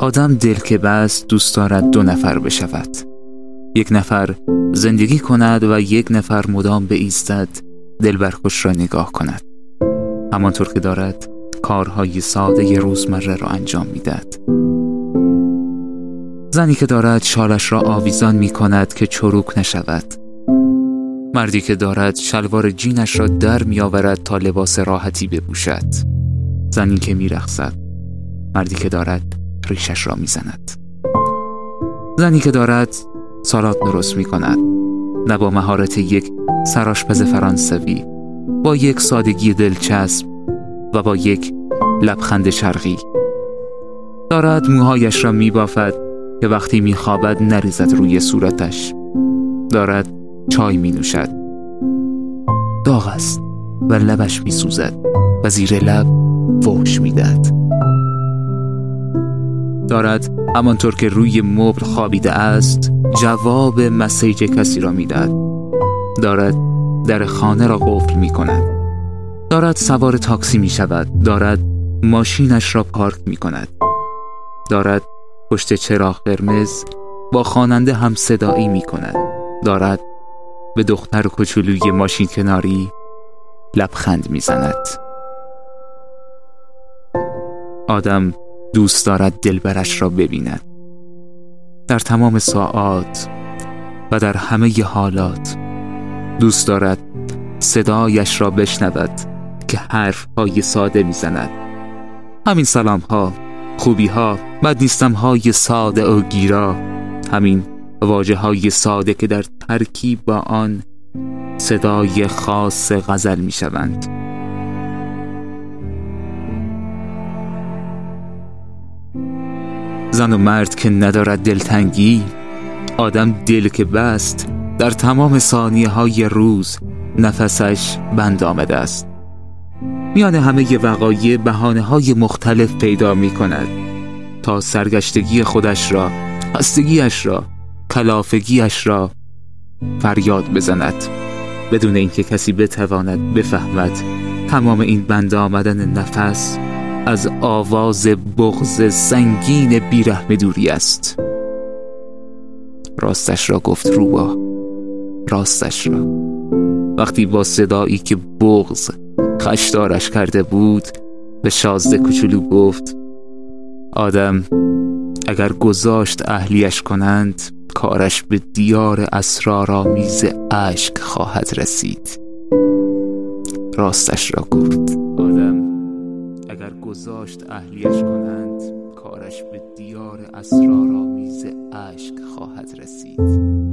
آدم دل که بست دوست دارد دو نفر بشود. یک نفر زندگی کند و یک نفر مدام به ایستد دل خوش را نگاه کند. همانطور که دارد کارهای ساده روزمره را انجام می‌دهد. زنی که دارد شالش را آویزان می کند که چروک نشود. مردی که دارد شلوار جینش را در می آورد تا لباس راحتی بپوشد. زنی که می رخصد. مردی که دارد ریشش را می زند زنی که دارد سالات درست می کند نه با مهارت یک سراشپز فرانسوی با یک سادگی دلچسب و با یک لبخند شرقی. دارد موهایش را می بافد که وقتی می خوابد نریزد روی صورتش. دارد چای می نوشد داغ است و لبش می سوزد و زیر لب فوش می دهد. دارد همانطور که روی مبل خوابیده است جواب مسیج کسی را می‌دهد. دارد در خانه را قفل می کند دارد سوار تاکسی می شود دارد ماشینش را پارک می کند دارد پشت چراغ قرمز با خواننده هم صدایی می کند دارد به دختر کوچولوی ماشین کناری لبخند می زند آدم دوست دارد دلبرش را ببیند. در تمام ساعات و در همه حالات دوست دارد صدایش را بشنود که حرف های ساده می‌زند. همین سلام ها خوبی ها بد نیستم های ساده و گیرا همین واجه های ساده که در ترکیب با آن صدای خاص غزل می شوند زن و مرد که ندارد دلتنگی آدم دل که بست در تمام ثانیه های روز نفسش بند آمده است. میان همه وقایع بحانه های مختلف پیدا می کند تا سرگشتگی خودش را خستگیش را کلافگیش را فریاد بزند. بدون اینکه کسی بتواند بفهمد تمام این بند آمدن نفس از آواز بغز سنگین بیرحم دوری است. راستش را گفت روبا. راستش را. وقتی با صدایی که بغز خشدارش کرده بود به شازده کوچولو گفت آدم اگر گذاشت اهلیش کنند کارش به دیار اسرارآمیز اشک خواهد رسید. راستش را گفت آدم گذاشت اهلیش کنند. کارش به دیار اسرارآمیز اشک خواهد رسید.